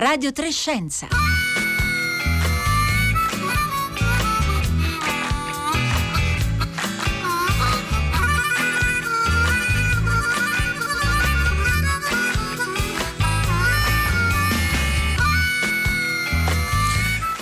Radio Trescenza.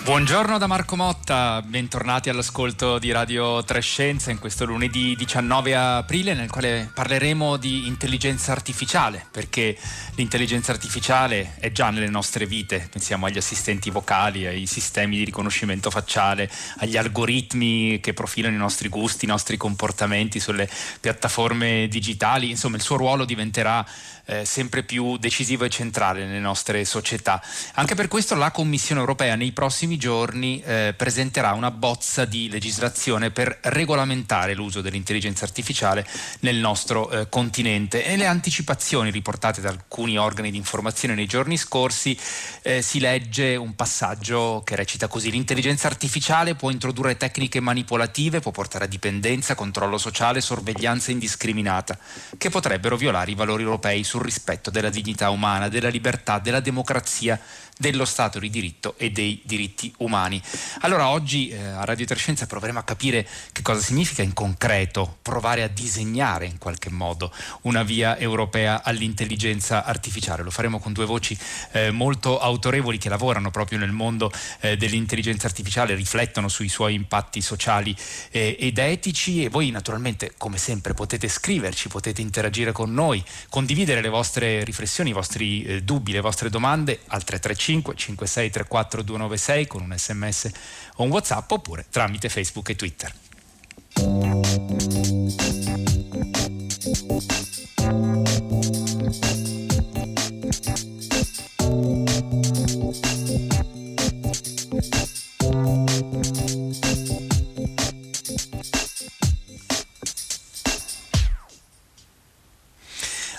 Buongiorno da Marco Motta, bentornati all'ascolto di Radio Trescenza in questo lunedì 19 aprile nel quale parleremo di intelligenza artificiale perché l'intelligenza artificiale è già nelle nostre vite, pensiamo agli assistenti vocali, ai sistemi di riconoscimento facciale, agli algoritmi che profilano i nostri gusti, i nostri comportamenti sulle piattaforme digitali, insomma il suo ruolo diventerà eh, sempre più decisivo e centrale nelle nostre società. Anche per questo la Commissione europea nei prossimi giorni eh, presenterà una bozza di legislazione per regolamentare l'uso dell'intelligenza artificiale nel nostro eh, continente. E le anticipazioni riportate da alcuni organi di informazione nei giorni scorsi eh, si legge un passaggio che recita così. L'intelligenza artificiale può introdurre tecniche manipolative, può portare a dipendenza, controllo sociale, sorveglianza indiscriminata che potrebbero violare i valori europei. Sul sul rispetto della dignità umana, della libertà, della democrazia dello Stato di diritto e dei diritti umani. Allora oggi eh, a Radio Trescenza proveremo a capire che cosa significa in concreto provare a disegnare in qualche modo una via europea all'intelligenza artificiale. Lo faremo con due voci eh, molto autorevoli che lavorano proprio nel mondo eh, dell'intelligenza artificiale, riflettono sui suoi impatti sociali eh, ed etici e voi naturalmente come sempre potete scriverci, potete interagire con noi, condividere le vostre riflessioni, i vostri eh, dubbi, le vostre domande al 335 335 5634 296 con un sms o un whatsapp oppure tramite Facebook e Twitter.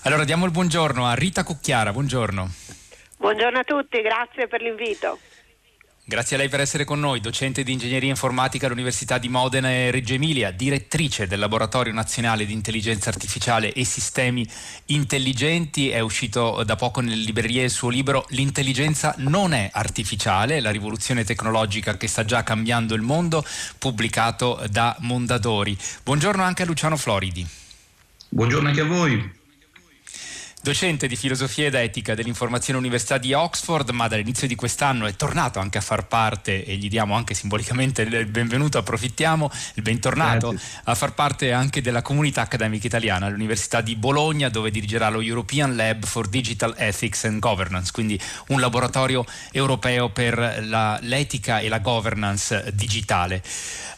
Allora diamo il buongiorno a Rita Cucchiara, buongiorno. Buongiorno a tutti, grazie per l'invito. Grazie a lei per essere con noi, docente di ingegneria informatica all'Università di Modena e Reggio Emilia, direttrice del Laboratorio Nazionale di Intelligenza Artificiale e Sistemi Intelligenti. È uscito da poco nelle librerie il suo libro L'intelligenza non è artificiale, la rivoluzione tecnologica che sta già cambiando il mondo, pubblicato da Mondadori. Buongiorno anche a Luciano Floridi. Buongiorno anche a voi docente di filosofia ed etica dell'informazione Università di Oxford, ma dall'inizio di quest'anno è tornato anche a far parte e gli diamo anche simbolicamente il benvenuto, approfittiamo, il bentornato, Grazie. a far parte anche della comunità accademica italiana all'Università di Bologna dove dirigerà lo European Lab for Digital Ethics and Governance, quindi un laboratorio europeo per la, l'etica e la governance digitale.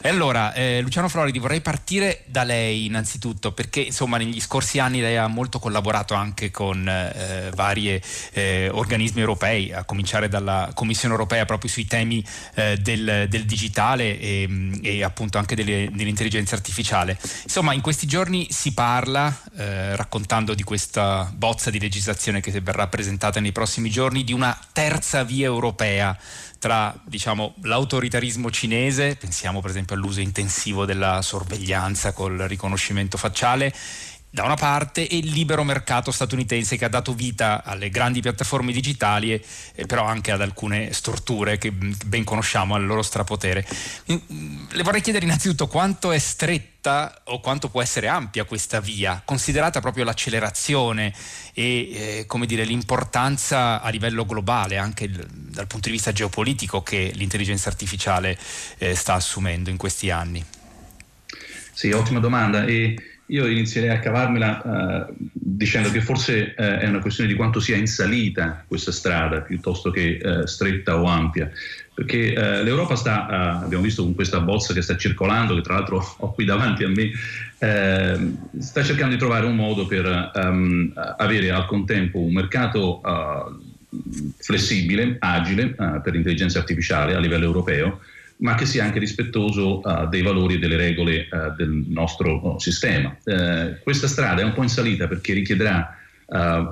E allora, eh, Luciano Floridi, vorrei partire da lei innanzitutto perché insomma negli scorsi anni lei ha molto collaborato anche con eh, vari eh, organismi europei, a cominciare dalla Commissione europea proprio sui temi eh, del, del, digitale e, e, appunto anche delle, dell'intelligenza artificiale. Insomma, in questi giorni si parla, eh, raccontando di questa bozza di legislazione che verrà presentata nei prossimi giorni, di una terza via europea tra diciamo, l'autoritarismo cinese, pensiamo per esempio all'uso intensivo della sorveglianza col riconoscimento facciale, da una parte e il libero mercato statunitense che ha dato vita alle grandi piattaforme digitali e, e però anche ad alcune storture che ben conosciamo al loro strapotere. Mm, le vorrei chiedere innanzitutto quanto è stretta o quanto può essere ampia questa via, considerata proprio l'accelerazione e eh, dire, l'importanza a livello globale, anche il, dal punto di vista geopolitico che l'intelligenza artificiale eh, sta assumendo in questi anni. Sì, ottima domanda. E io inizierei a cavarmela uh, dicendo che forse uh, è una questione di quanto sia in salita questa strada piuttosto che uh, stretta o ampia, perché l'Europa sta, abbiamo visto con questa bozza che sta circolando, che tra l'altro ho qui davanti a me, ehm, sta cercando di trovare un modo per um, avere al contempo un mercato flessibile, agile per l'intelligenza artificiale a livello europeo, ma che sia anche rispettoso uh, dei valori e delle regole uh, del nostro uh, sistema. Eh, questa strada è un po' in salita perché richiederà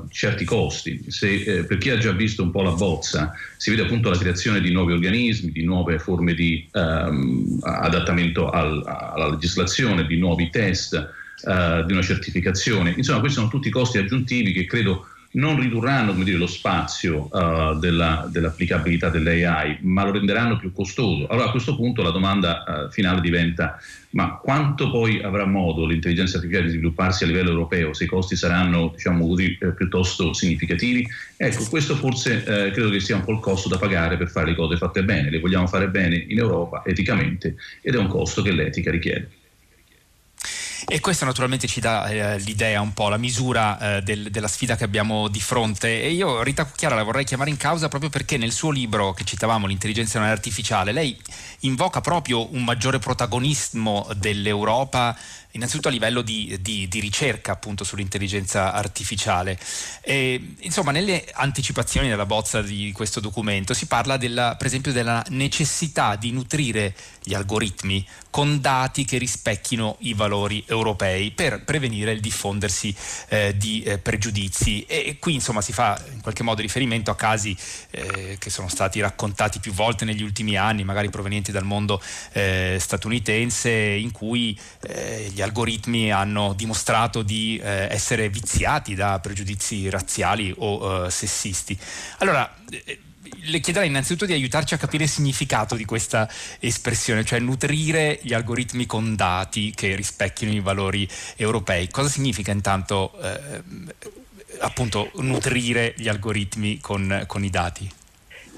certi costi. Se, eh, per chi ha già visto un po' la bozza, si vede appunto la creazione di nuovi organismi, di nuove forme di um, adattamento al, alla legislazione, di nuovi test, di una certificazione. Insomma, questi sono tutti costi aggiuntivi che credo non ridurranno dire, lo spazio uh, della, dell'applicabilità dell'AI, ma lo renderanno più costoso. Allora a questo punto la domanda uh, finale diventa ma quanto poi avrà modo l'intelligenza artificiale di svilupparsi a livello europeo se i costi saranno diciamo così, eh, piuttosto significativi? Ecco, questo forse eh, credo che sia un po' il costo da pagare per fare le cose fatte bene, le vogliamo fare bene in Europa eticamente ed è un costo che l'etica richiede. E questo naturalmente ci dà eh, l'idea un po', la misura eh, del, della sfida che abbiamo di fronte. E io Rita Cucchiara la vorrei chiamare in causa proprio perché nel suo libro che citavamo, L'intelligenza artificiale, lei invoca proprio un maggiore protagonismo dell'Europa innanzitutto a livello di, di, di ricerca appunto sull'intelligenza artificiale. E, insomma, nelle anticipazioni della bozza di questo documento si parla della, per esempio della necessità di nutrire gli algoritmi con dati che rispecchino i valori europei per prevenire il diffondersi eh, di eh, pregiudizi e, qui insomma si fa in qualche modo riferimento a casi eh, che sono stati raccontati più volte negli ultimi anni, magari provenienti dal mondo eh, statunitense, in cui eh, gli algoritmi hanno dimostrato di eh, essere viziati da pregiudizi razziali o sessisti. Allora, le chiederei innanzitutto di aiutarci a capire il significato di questa espressione, cioè nutrire gli algoritmi con dati che rispecchino i valori europei. Cosa significa intanto eh, appunto nutrire gli algoritmi con, con i dati?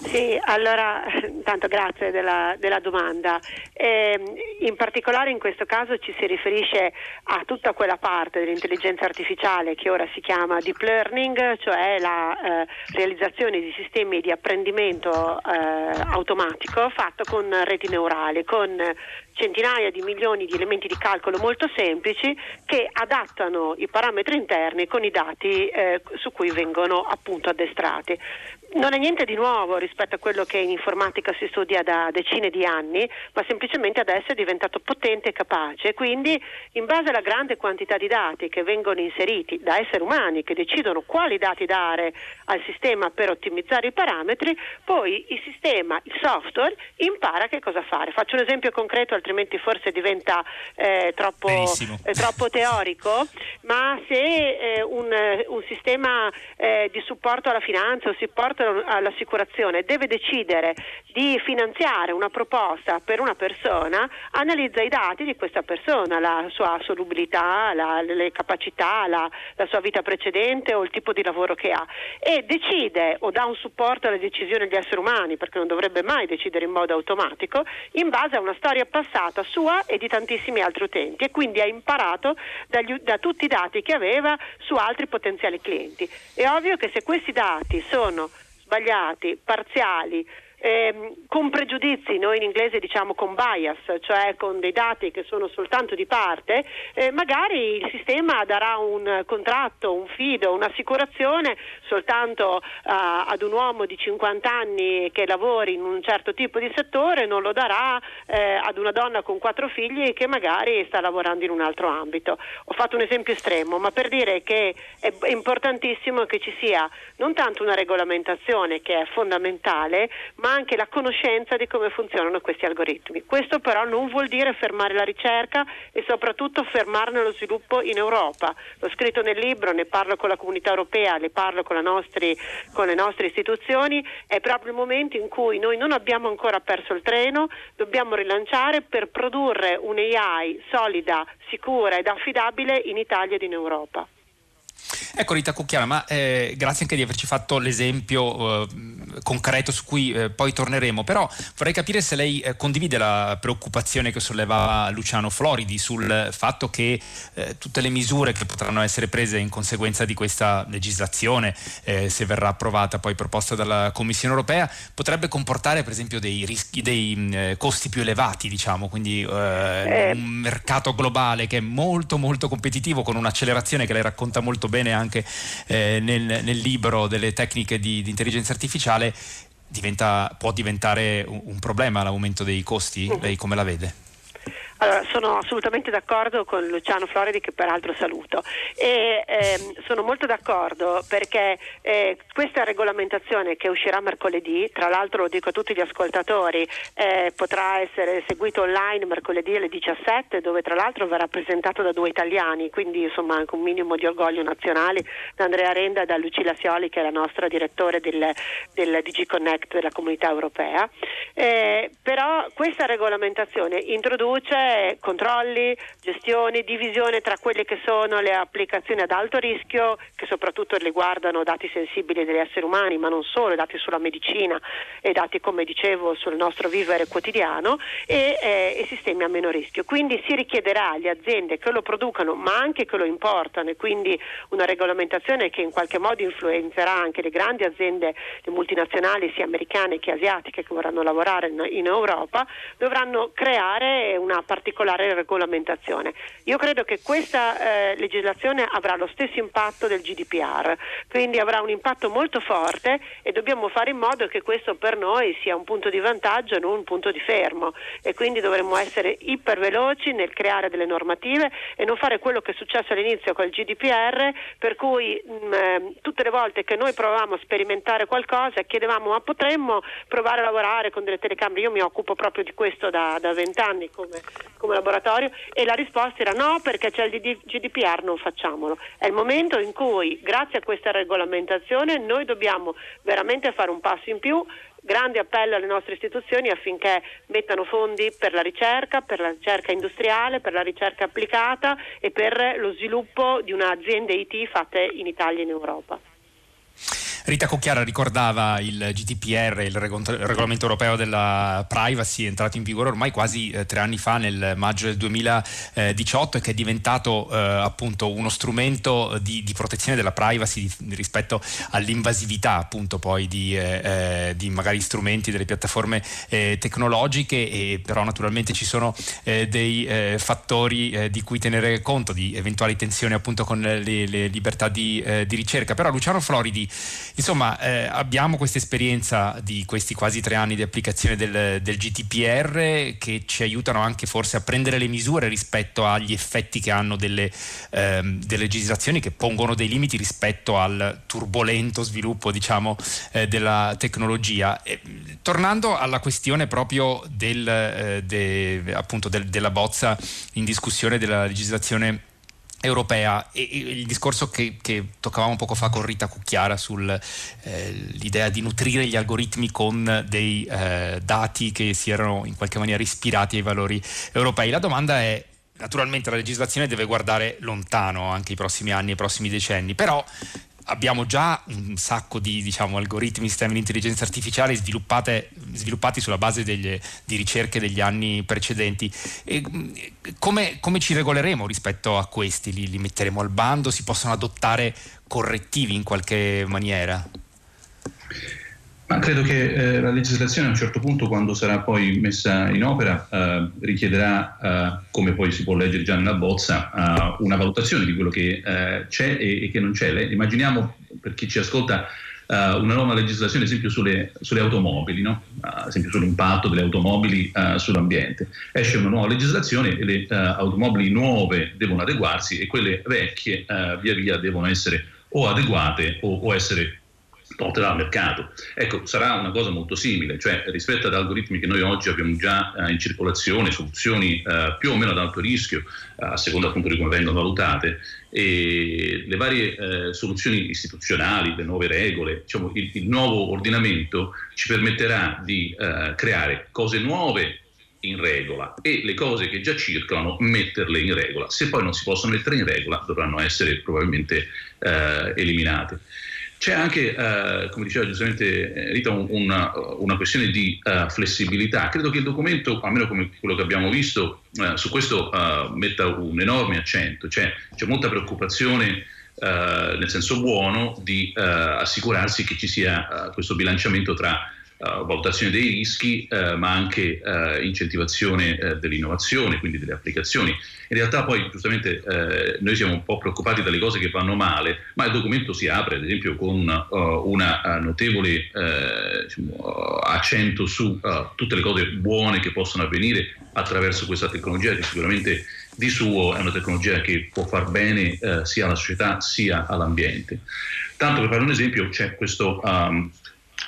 Sì, allora intanto grazie della, della domanda. Eh, in particolare in questo caso ci si riferisce a tutta quella parte dell'intelligenza artificiale che ora si chiama deep learning, cioè la eh, realizzazione di sistemi di apprendimento eh, automatico fatto con reti neurali, con centinaia di milioni di elementi di calcolo molto semplici che adattano i parametri interni con i dati eh, su cui vengono appunto addestrati non è niente di nuovo rispetto a quello che in informatica si studia da decine di anni, ma semplicemente adesso è diventato potente e capace. Quindi, in base alla grande quantità di dati che vengono inseriti da esseri umani che decidono quali dati dare al sistema per ottimizzare i parametri, poi il sistema, il software, impara che cosa fare. Faccio un esempio concreto, altrimenti forse diventa eh, troppo, eh, troppo, teorico, ma se eh, un, un, sistema eh, di supporto alla finanza o supporto all'assicurazione deve decidere di finanziare una proposta per una persona, analizza i dati di questa persona, la sua solubilità, la, le capacità, la, la, sua vita precedente o il tipo di lavoro che ha e decide o dà un supporto alle decisioni degli esseri umani, perché non dovrebbe mai decidere in modo automatico, in base a una storia passata sua e di tantissimi altri utenti e quindi ha imparato dagli, da tutti i dati che aveva su altri potenziali clienti. È ovvio che se questi dati sono sbagliati, parziali, eh, con pregiudizi, noi in inglese diciamo con bias, cioè con dei dati che sono soltanto di parte, eh, magari il sistema darà un contratto, un fido, un'assicurazione soltanto uh, ad un uomo di 50 anni che lavori in un certo tipo di settore, non lo darà eh, ad una donna con quattro figli che magari sta lavorando in un altro ambito. Ho fatto un esempio estremo, ma per dire che è importantissimo che ci sia non tanto una regolamentazione che è fondamentale, ma anche la conoscenza di come funzionano questi algoritmi. Questo però non vuol dire fermare la ricerca e soprattutto fermarne lo sviluppo in Europa. L'ho scritto nel libro, ne parlo con la comunità europea, ne parlo con, nostri, con le nostre istituzioni, è proprio il momento in cui noi non abbiamo ancora perso il treno, dobbiamo rilanciare per produrre un'AI solida, sicura ed affidabile in Italia ed in Europa. Ecco Rita Cucchiara, ma eh, grazie anche di averci fatto l'esempio eh, concreto su cui eh, poi torneremo, però vorrei capire se lei eh, condivide la preoccupazione che sollevava Luciano Floridi sul fatto che eh, tutte le misure che potranno essere prese in conseguenza di questa legislazione, eh, se verrà approvata poi proposta dalla Commissione europea, potrebbe comportare per esempio dei, rischi, dei costi più elevati, diciamo, quindi un mercato globale che è molto molto competitivo con un'accelerazione che lei racconta molto bene anche eh, nel, nel, libro delle tecniche di, di intelligenza artificiale, diventa, può diventare un, un, problema l'aumento dei costi? Mm-hmm. Lei come la vede? Allora, sono assolutamente d'accordo con Luciano Floridi che peraltro saluto e ehm, sono molto d'accordo perché eh, questa regolamentazione che uscirà mercoledì, tra l'altro lo dico a tutti gli ascoltatori, eh, potrà essere seguito online mercoledì alle 17 dove tra l'altro verrà presentato da due italiani, quindi insomma anche un minimo di orgoglio nazionale, da Andrea Renda e da Lucilla Sioli che è la nostra direttore del, del DG Connect della comunità europea. Eh, però questa regolamentazione introduce controlli, gestioni, divisione tra quelle che sono le applicazioni ad alto rischio, che soprattutto riguardano dati sensibili degli esseri umani, ma non solo, dati sulla medicina e dati, come dicevo, sul nostro vivere quotidiano, e, eh, e sistemi a meno rischio. Quindi si richiederà alle aziende che lo producano, ma anche che lo importano, e quindi una regolamentazione che in qualche modo influenzerà anche le grandi aziende, le multinazionali sia americane che asiatiche che vorranno lavorare in, Europa, dovranno creare una particolare regolamentazione. Io credo che questa eh, legislazione avrà lo stesso impatto del GDPR, quindi avrà un impatto molto forte e dobbiamo fare in modo che questo per noi sia un punto di vantaggio e non un punto di fermo e quindi dovremmo essere iperveloci nel creare delle normative e non fare quello che è successo all'inizio col GDPR per cui mh, mm, eh, tutte le volte che noi provavamo a sperimentare qualcosa chiedevamo ma potremmo provare a lavorare con delle telecamere, io mi occupo proprio di questo da vent'anni come, come laboratorio e la risposta era no perché c'è il GDPR, non facciamolo. È il momento in cui grazie a questa regolamentazione noi dobbiamo veramente fare un passo in più grande appello alle nostre istituzioni affinché mettano fondi per la ricerca, per la ricerca industriale, per la ricerca applicata e per lo sviluppo di un'azienda IT fatte in Italia e in Europa. Rita Cocchiara ricordava il GDPR, il regolamento europeo della privacy, entrato in vigore ormai quasi eh, tre anni fa, nel maggio del 2018, e che è diventato eh, appunto uno strumento di, di, protezione della privacy rispetto all'invasività appunto poi di, eh, eh di, magari strumenti delle piattaforme eh, tecnologiche, e però naturalmente ci sono eh, dei fattori di cui tenere conto, di eventuali tensioni appunto con le, le libertà di, di ricerca. Però Luciano Floridi Insomma, eh, abbiamo questa esperienza di questi quasi tre anni di applicazione del, del, GDPR che ci aiutano anche forse a prendere le misure rispetto agli effetti che hanno delle, ehm, delle legislazioni che pongono dei limiti rispetto al turbolento sviluppo diciamo, eh, della tecnologia. E, tornando alla questione proprio del, eh, de, appunto del, della bozza in discussione della legislazione europea e, il discorso che, che, toccavamo poco fa con Rita Cucchiara sull'idea eh, di nutrire gli algoritmi con dei eh, dati che si erano in qualche maniera ispirati ai valori europei. La domanda è naturalmente la legislazione deve guardare lontano anche i prossimi anni, i prossimi decenni, però abbiamo già un sacco di diciamo, algoritmi, sistemi di intelligenza artificiale sviluppati sulla base degli, di ricerche degli anni precedenti. E, come, come, ci regoleremo rispetto a questi? Li, li metteremo al bando? Si possono adottare correttivi in qualche maniera? Ma credo che eh, la legislazione a un certo punto, quando sarà poi messa in opera, eh, richiederà, eh, come poi si può leggere già nella bozza, eh, una valutazione di quello che eh, c'è e, e, che non c'è. Le, immaginiamo, per chi ci ascolta, eh, una nuova legislazione, ad esempio, sulle, sulle automobili, no? ad esempio sull'impatto delle automobili sull'ambiente. Esce una nuova legislazione e le automobili nuove devono adeguarsi e quelle vecchie via via devono essere o adeguate o, o essere porterà al mercato. Ecco, sarà una cosa molto simile, cioè rispetto ad algoritmi che noi oggi abbiamo già eh, in circolazione, soluzioni eh, più o meno ad alto rischio, eh, a seconda appunto di come vengono valutate, e le varie eh, soluzioni istituzionali, le nuove regole, diciamo, il, il, nuovo ordinamento ci permetterà di eh, creare cose nuove in regola e le cose che già circolano metterle in regola. Se poi non si possono mettere in regola dovranno essere probabilmente eh, eliminate. C'è anche, eh, come diceva giustamente eh, Rita, un, una, una, questione di uh, flessibilità. Credo che il documento, almeno come quello che abbiamo visto, uh, su questo uh, metta un enorme accento. Cioè, c'è molta preoccupazione, nel senso buono, di assicurarsi che ci sia questo bilanciamento tra uh, valutazione dei rischi, uh, ma anche uh, incentivazione dell'innovazione, quindi delle applicazioni. In realtà poi giustamente noi siamo un po' preoccupati dalle cose che vanno male, ma il documento si apre ad esempio con una notevole diciamo, accento su tutte le cose buone che possono avvenire attraverso questa tecnologia che sicuramente di suo è una tecnologia che può far bene sia alla società sia all'ambiente. Tanto per fare un esempio c'è questo um,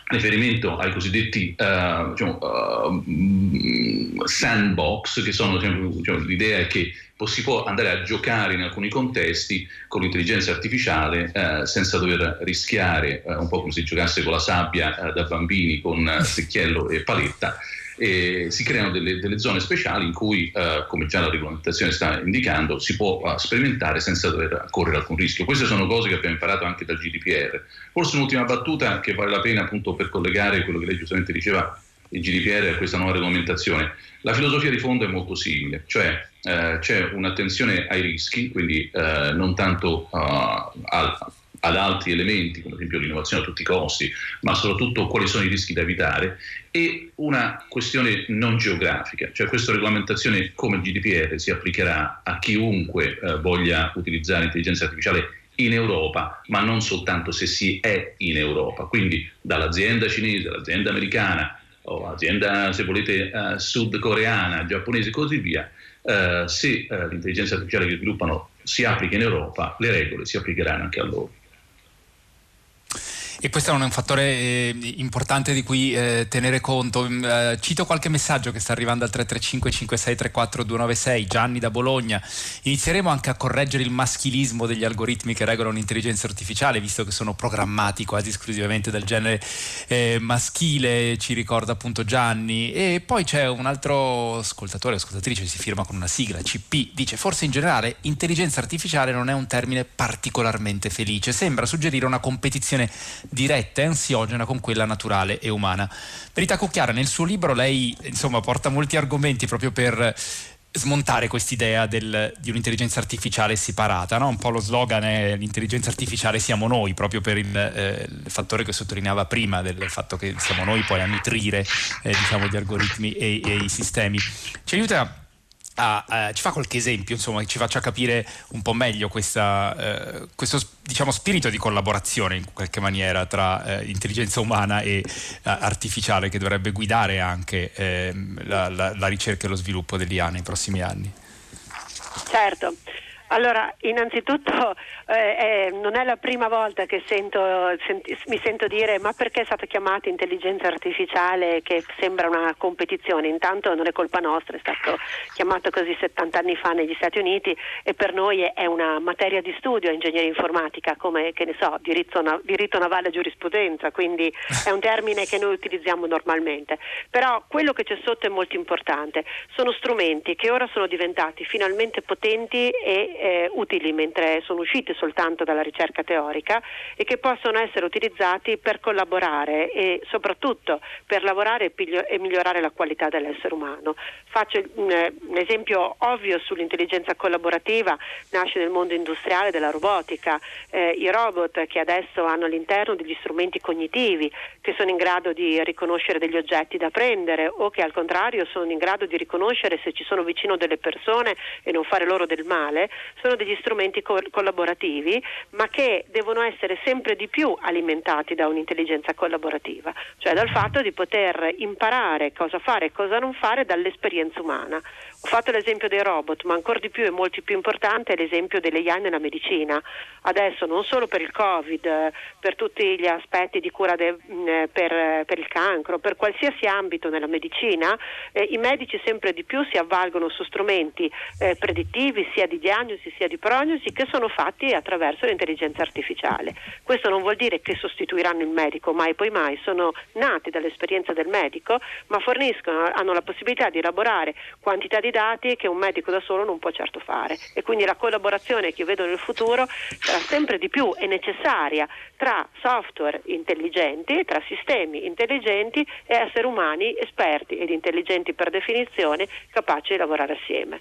riferimento ai cosiddetti uh, diciamo, uh, sandbox, che sono diciamo, l'idea è che si può andare a giocare in alcuni contesti con l'intelligenza artificiale uh, senza dover rischiare, un po' come se giocasse con la sabbia da bambini con secchiello e paletta, e si creano delle, delle, zone speciali in cui, eh, come già la regolamentazione sta indicando, si può uh, sperimentare senza dover correre alcun rischio. Queste sono cose che abbiamo imparato anche dal GDPR. Forse un'ultima battuta che vale la pena appunto per collegare quello che lei giustamente diceva, il GDPR a questa nuova regolamentazione. La filosofia di fondo è molto simile, cioè eh, c'è un'attenzione ai rischi, quindi eh, non tanto uh, al, ad altri elementi, come ad esempio l'innovazione a tutti i costi, ma soprattutto quali sono i rischi da evitare, e una questione non geografica, cioè questa regolamentazione come il GDPR si applicherà a chiunque eh, voglia utilizzare l'intelligenza artificiale in Europa, ma non soltanto se si è in Europa, quindi dall'azienda cinese, all'azienda americana o azienda, se volete, uh, sudcoreana, giapponese e così via, uh, se uh, l'intelligenza artificiale che sviluppano si applica in Europa, le regole si applicheranno anche a loro. E questo è un fattore eh, importante di cui eh, tenere conto. Mm, eh, cito qualche messaggio che sta arrivando al 335 5634 296, Gianni da Bologna. Inizieremo anche a correggere il maschilismo degli algoritmi che regolano l'intelligenza artificiale, visto che sono programmati quasi esclusivamente dal genere eh, maschile, ci ricorda appunto Gianni. E poi c'è un altro ascoltatore, ascoltatrice, si firma con una sigla, CP, dice forse in generale intelligenza artificiale non è un termine particolarmente felice, sembra suggerire una competizione diretta e ansiogena con quella naturale e umana. Verità Cucchiara, nel suo libro lei insomma, porta molti argomenti proprio per smontare quest'idea del, di un'intelligenza artificiale separata, no? un po' lo slogan è l'intelligenza artificiale siamo noi, proprio per il, eh, il, fattore che sottolineava prima del fatto che siamo noi poi a nutrire eh, diciamo, gli algoritmi e, e i sistemi. Ci aiuta Ah, eh, ci fa qualche esempio, insomma, che ci faccia capire un po' meglio questa, eh, questo diciamo, spirito di collaborazione in qualche maniera tra eh, intelligenza umana e eh, artificiale che dovrebbe guidare anche ehm, la, la, la, ricerca e lo sviluppo dell'IA nei prossimi anni. Certo, allora, innanzitutto eh, eh, non è la prima volta che sento, senti, mi sento dire ma perché è stata chiamata intelligenza artificiale che sembra una competizione? Intanto non è colpa nostra, è stato chiamato così 70 anni fa negli Stati Uniti e per noi è una materia di studio ingegneria informatica come che ne so, diritto, diritto navale e giurisprudenza, quindi è un termine che noi utilizziamo normalmente. Però quello che c'è sotto è molto importante, sono strumenti che ora sono diventati finalmente potenti e eh, utili mentre sono usciti soltanto dalla ricerca teorica e che possono essere utilizzati per collaborare e soprattutto per lavorare e, migliorare la qualità dell'essere umano. Faccio un, un esempio ovvio sull'intelligenza collaborativa, nasce nel mondo industriale della robotica, eh, i robot che adesso hanno all'interno degli strumenti cognitivi che sono in grado di riconoscere degli oggetti da prendere o che al contrario sono in grado di riconoscere se ci sono vicino delle persone e non fare loro del male, sono degli strumenti co- collaborativi, ma che devono essere sempre di più alimentati da un'intelligenza collaborativa, cioè dal fatto di poter imparare cosa fare e cosa non fare dall'esperienza umana. Ho fatto l'esempio dei robot, ma ancora di più e molto più importante è l'esempio delle AI nella medicina. Adesso non solo per il Covid, per tutti gli aspetti di cura de, per, per, il cancro, per qualsiasi ambito nella medicina, eh, i medici sempre di più si avvalgono su strumenti eh, predittivi sia di diagnosi sia di prognosi che sono fatti attraverso l'intelligenza artificiale. Questo non vuol dire che sostituiranno il medico, mai poi mai, sono nati dall'esperienza del medico, ma forniscono, hanno la possibilità di elaborare quantità di dati che un medico da solo non può certo fare e quindi la collaborazione che io vedo nel futuro sarà sempre di più e necessaria tra software intelligenti, tra sistemi intelligenti e esseri umani esperti ed intelligenti per definizione capaci di lavorare assieme.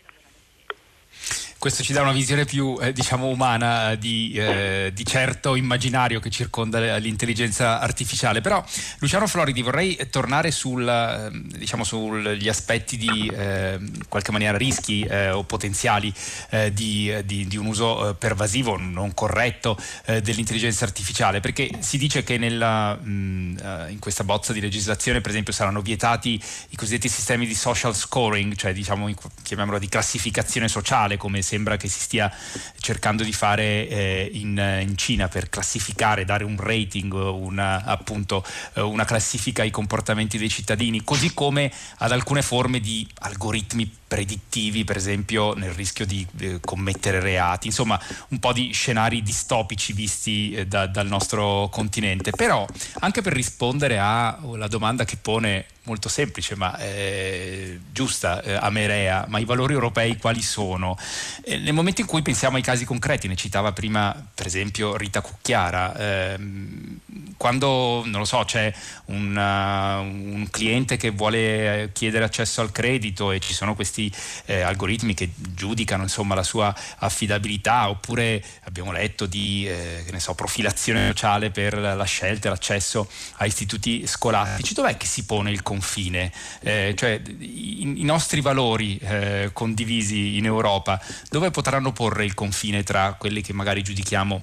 Questo ci dà una visione più eh, diciamo umana di, eh, di, certo immaginario che circonda l'intelligenza artificiale. Però Luciano Floridi vorrei tornare sul, ehm, diciamo, sugli aspetti di eh, qualche maniera rischi eh, o potenziali eh, di, di, di, un uso eh, pervasivo, non corretto dell'intelligenza artificiale, perché si dice che nella, mh, in questa bozza di legislazione per esempio saranno vietati i cosiddetti sistemi di social scoring, cioè diciamo chiamiamolo di classificazione sociale come se sembra che si stia cercando di fare eh, in, in, Cina per classificare, dare un rating, una, appunto, eh, una classifica ai comportamenti dei cittadini, così come ad alcune forme di algoritmi predittivi, per esempio nel rischio di eh, commettere reati, insomma un po' di scenari distopici visti eh, da, dal nostro continente. Però anche per rispondere alla domanda che pone molto semplice ma eh, giusta eh, Amerea, ma i valori europei quali sono? Eh, nel momento in cui pensiamo ai casi concreti, ne citava prima per esempio Rita Cucchiara, ehm, quando non lo so, c'è una, un cliente che vuole chiedere accesso al credito e ci sono questi eh, algoritmi che giudicano insomma, la sua affidabilità, oppure abbiamo letto di eh, so, profilazione sociale per la scelta e l'accesso a istituti scolastici, dov'è che si pone il confine? Eh, cioè i, i, nostri valori eh, condivisi in Europa, dove potranno porre il confine tra quelli che magari giudichiamo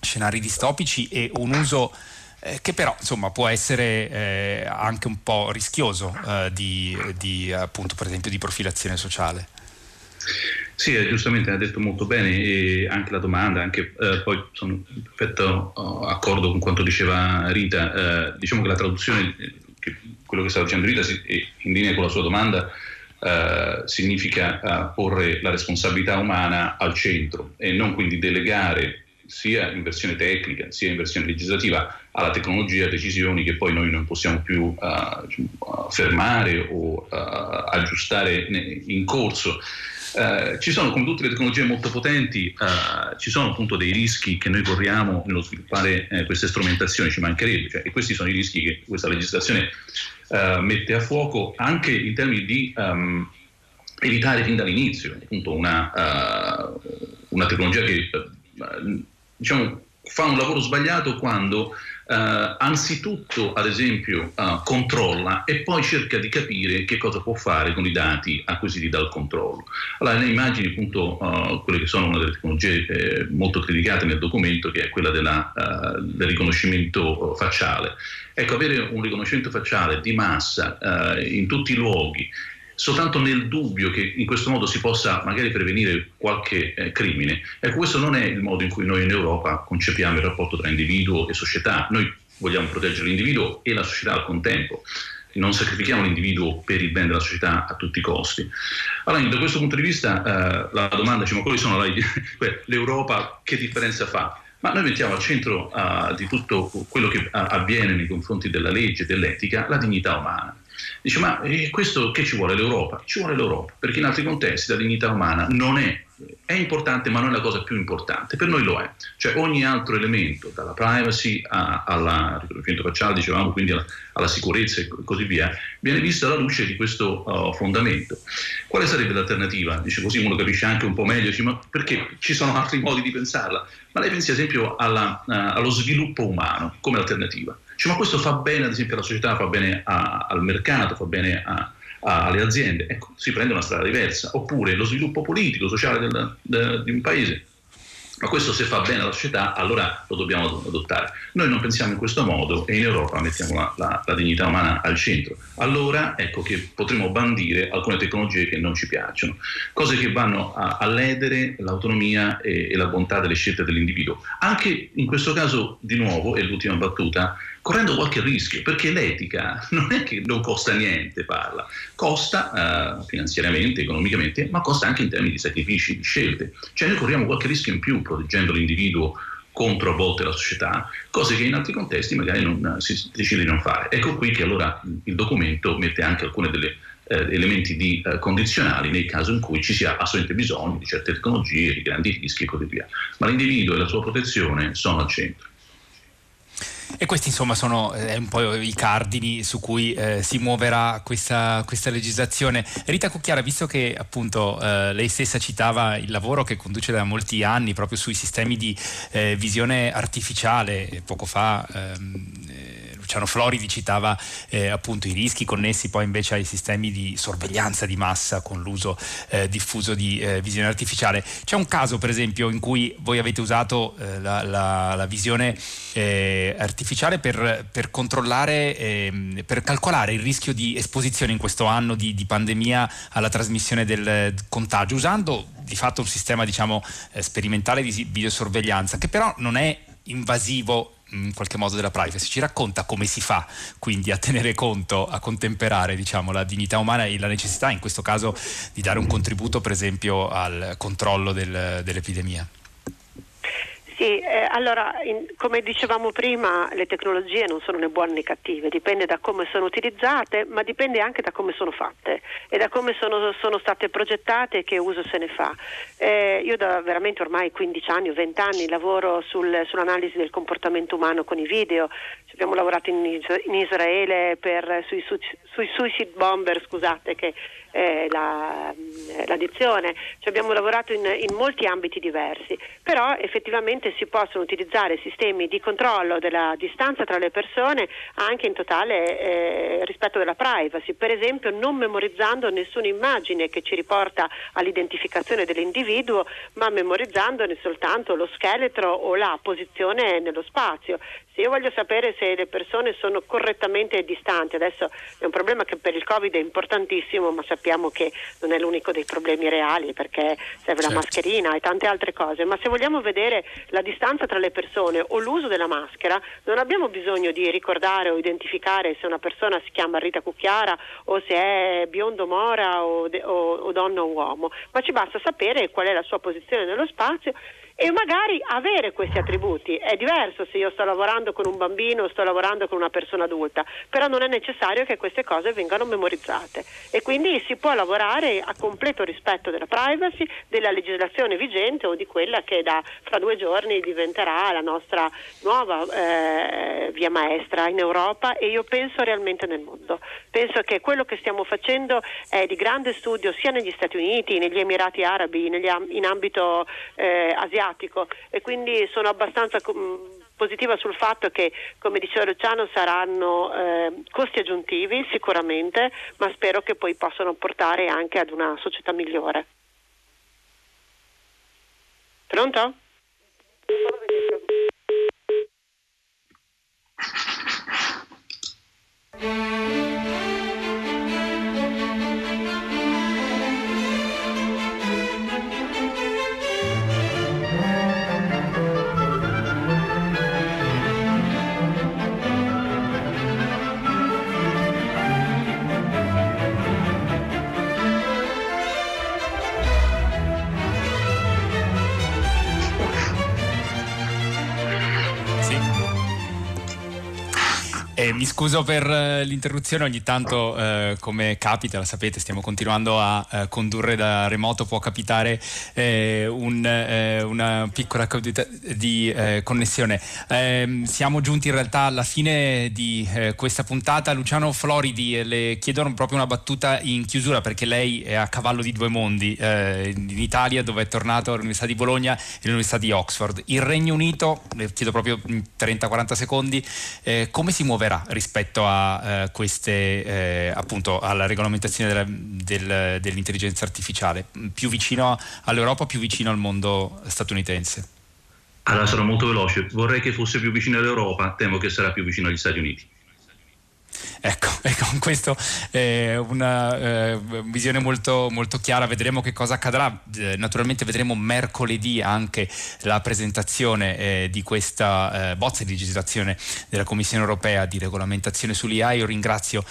scenari distopici e un uso eh, che però insomma può essere eh, anche un po' rischioso eh, di, di, appunto per esempio di profilazione sociale. Sì, eh, giustamente ha detto molto bene anche la domanda, anche eh, poi sono in perfetto oh, accordo con quanto diceva Rita, diciamo che la traduzione, che quello che stava dicendo Rita in linea con la sua domanda, Uh, significa porre la responsabilità umana al centro e non quindi delegare sia in versione tecnica sia in versione legislativa alla tecnologia decisioni che poi noi non possiamo più uh, fermare o aggiustare in corso. Uh, ci sono, come tutte le tecnologie molto potenti, uh, ci sono appunto dei rischi che noi corriamo nello sviluppare queste strumentazioni, ci mancherebbe, cioè, e questi sono i rischi che questa legislazione uh, mette a fuoco anche in termini di um, evitare fin dall'inizio appunto una, una tecnologia che diciamo, fa un lavoro sbagliato quando Uh, anzitutto, ad esempio, uh, controlla e poi cerca di capire che cosa può fare con i dati acquisiti dal controllo. Allora, le immagini, appunto, uh, quelle che sono una delle tecnologie eh, molto criticate nel documento, che è quella della, del riconoscimento facciale. Ecco, avere un riconoscimento facciale di massa in tutti i luoghi soltanto nel dubbio che in questo modo si possa magari prevenire qualche eh, crimine. Ecco, questo non è il modo in cui noi in Europa concepiamo il rapporto tra individuo e società. Noi vogliamo proteggere l'individuo e la società al contempo. Non sacrifichiamo l'individuo per il bene della società a tutti i costi. Allora, da questo punto di vista, eh, la domanda, diciamo, quali sono la, l'Europa, che differenza fa? Ma noi mettiamo al centro uh, di tutto quello che uh, avviene nei confronti della legge dell'etica la dignità umana. Dice, ma eh, questo che ci vuole l'Europa? Ci vuole l'Europa, perché in altri contesti la dignità umana non è, è importante, ma non è la cosa più importante. Per noi lo è. Cioè ogni altro elemento, dalla privacy al riconoscimento facciale, dicevamo, quindi alla, alla, sicurezza e così via, viene visto alla luce di questo uh, fondamento. Quale sarebbe l'alternativa? Dice così uno capisce anche un po' meglio, dice, ma perché ci sono altri modi di pensarla? Ma lei pensi ad esempio alla, uh, allo sviluppo umano come alternativa. Dice, ma questo fa bene ad esempio alla società, fa bene a, al mercato, fa bene a, a, alle aziende. Ecco, si prende una strada diversa. Oppure lo sviluppo politico, sociale del, de, di un paese. Ma questo se fa bene alla società, allora lo dobbiamo adottare. Noi non pensiamo in questo modo e in Europa mettiamo la, la, la dignità umana al centro. Allora ecco che potremo bandire alcune tecnologie che non ci piacciono, cose che vanno a, a ledere l'autonomia e, e la bontà delle scelte dell'individuo. Anche in questo caso, di nuovo, è l'ultima battuta, correndo qualche rischio, perché l'etica non è che non costa niente farla, costa eh, finanziariamente, economicamente, ma costa anche in termini di sacrifici, di scelte. Cioè noi corriamo qualche rischio in più proteggendo l'individuo contro a volte la società, cose che in altri contesti magari non, si decide di non fare. Ecco qui che allora il documento mette anche alcuni eh, elementi di, eh, condizionali nel caso in cui ci sia assolutamente bisogno di certe tecnologie, di grandi rischi e così via. Ma l'individuo e la sua protezione sono al centro. E questi insomma sono eh, un po' i cardini su cui eh, si muoverà questa, questa, legislazione. Rita Cucchiara, visto che appunto eh, lei stessa citava il lavoro che conduce da molti anni proprio sui sistemi di eh, visione artificiale, poco fa ehm, Luciano Floridi citava eh, appunto i rischi connessi poi invece ai sistemi di sorveglianza di massa con l'uso eh, diffuso di eh, visione artificiale. C'è un caso per esempio in cui voi avete usato eh, la, la, la, visione eh, artificiale per, per controllare, ehm, per calcolare il rischio di esposizione in questo anno di, di pandemia alla trasmissione del contagio usando di fatto un sistema diciamo eh, sperimentale di videosorveglianza che però non è invasivo in qualche modo della privacy. Ci racconta come si fa quindi a tenere conto, a contemperare diciamo, la dignità umana e la necessità, in questo caso, di dare un contributo per esempio al controllo del, dell'epidemia. Sì, eh, allora in, come dicevamo prima le tecnologie non sono né buone né cattive, dipende da come sono utilizzate ma dipende anche da come sono fatte e da come sono, sono state progettate e che uso se ne fa. Eh, io da veramente ormai 15 anni o 20 anni lavoro sul, sull'analisi del comportamento umano con i video, abbiamo lavorato in, in Israele per, sui, sui suicide bomber scusate, che eh, la, eh, l'addizione, cioè abbiamo lavorato in, in, molti ambiti diversi, però effettivamente si possono utilizzare sistemi di controllo della distanza tra le persone anche in totale eh, rispetto della privacy, per esempio non memorizzando nessuna immagine che ci riporta all'identificazione dell'individuo, ma memorizzandone soltanto lo scheletro o la posizione nello spazio. Se io voglio sapere se le persone sono correttamente distanti, adesso è un problema che per il Covid è importantissimo, ma sappiamo che non è l'unico dei problemi reali perché serve certo. la mascherina e tante altre cose, ma se vogliamo vedere la distanza tra le persone o l'uso della maschera, non abbiamo bisogno di ricordare o identificare se una persona si chiama Rita Cucchiara o se è biondo mora o, de- o, o donna o uomo, ma ci basta sapere qual è la sua posizione nello spazio e magari avere questi attributi. È diverso se io sto lavorando con un bambino o sto lavorando con una persona adulta, però non è necessario che queste cose vengano memorizzate e quindi si può lavorare a completo rispetto della privacy, della legislazione vigente o di quella che da fra due giorni diventerà la nostra nuova eh, via maestra in Europa e io penso realmente nel mondo. Penso che quello che stiamo facendo è di grande studio sia negli Stati Uniti, negli Emirati Arabi, negli, in ambito eh, asiatico asiatico e quindi sono abbastanza positiva sul fatto che, come diceva Luciano, saranno eh, costi aggiuntivi sicuramente, ma spero che poi possano portare anche ad una società migliore. Pronto? Eh, mi scuso per eh, l'interruzione, ogni tanto eh, come capita, la sapete, stiamo continuando a eh, condurre da remoto, può capitare eh, un, eh, una piccola caduta di connessione. Ehm, siamo giunti in realtà alla fine di questa puntata. Luciano Floridi, le chiedono proprio una battuta in chiusura perché lei è a cavallo di due mondi, in Italia dove è tornato all'Università di Bologna e all'Università di Oxford. Il Regno Unito, le chiedo proprio in 30-40 secondi, come si muoverà? Rispetto a eh, queste, eh, appunto, alla regolamentazione della, del, dell'intelligenza artificiale, più vicino all'Europa, più vicino al mondo statunitense? Allora sarò molto veloce, vorrei che fosse più vicino all'Europa, temo che sarà più vicino agli Stati Uniti. Ecco, e con questo eh, una eh, visione molto, molto, chiara, vedremo che cosa accadrà. Eh, naturalmente vedremo mercoledì anche la presentazione di questa bozza di legislazione della Commissione europea di regolamentazione sull'IA. Io ringrazio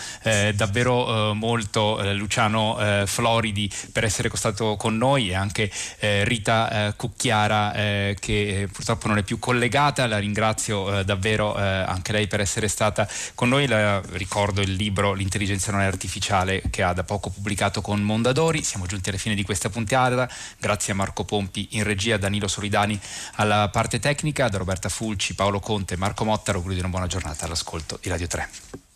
davvero molto Luciano Floridi per essere stato con noi e anche Rita Cucchiara che purtroppo non è più collegata. La ringrazio davvero anche lei per essere stata con noi. La ricordo ricordo il libro L'intelligenza non è artificiale che ha da poco pubblicato con Mondadori. Siamo giunti alla fine di questa puntata. Grazie a Marco Pompi in regia, Danilo Solidani alla parte tecnica, da Roberta Fulci, Paolo Conte, Marco Motta. Auguro di una buona giornata all'ascolto di Radio 3.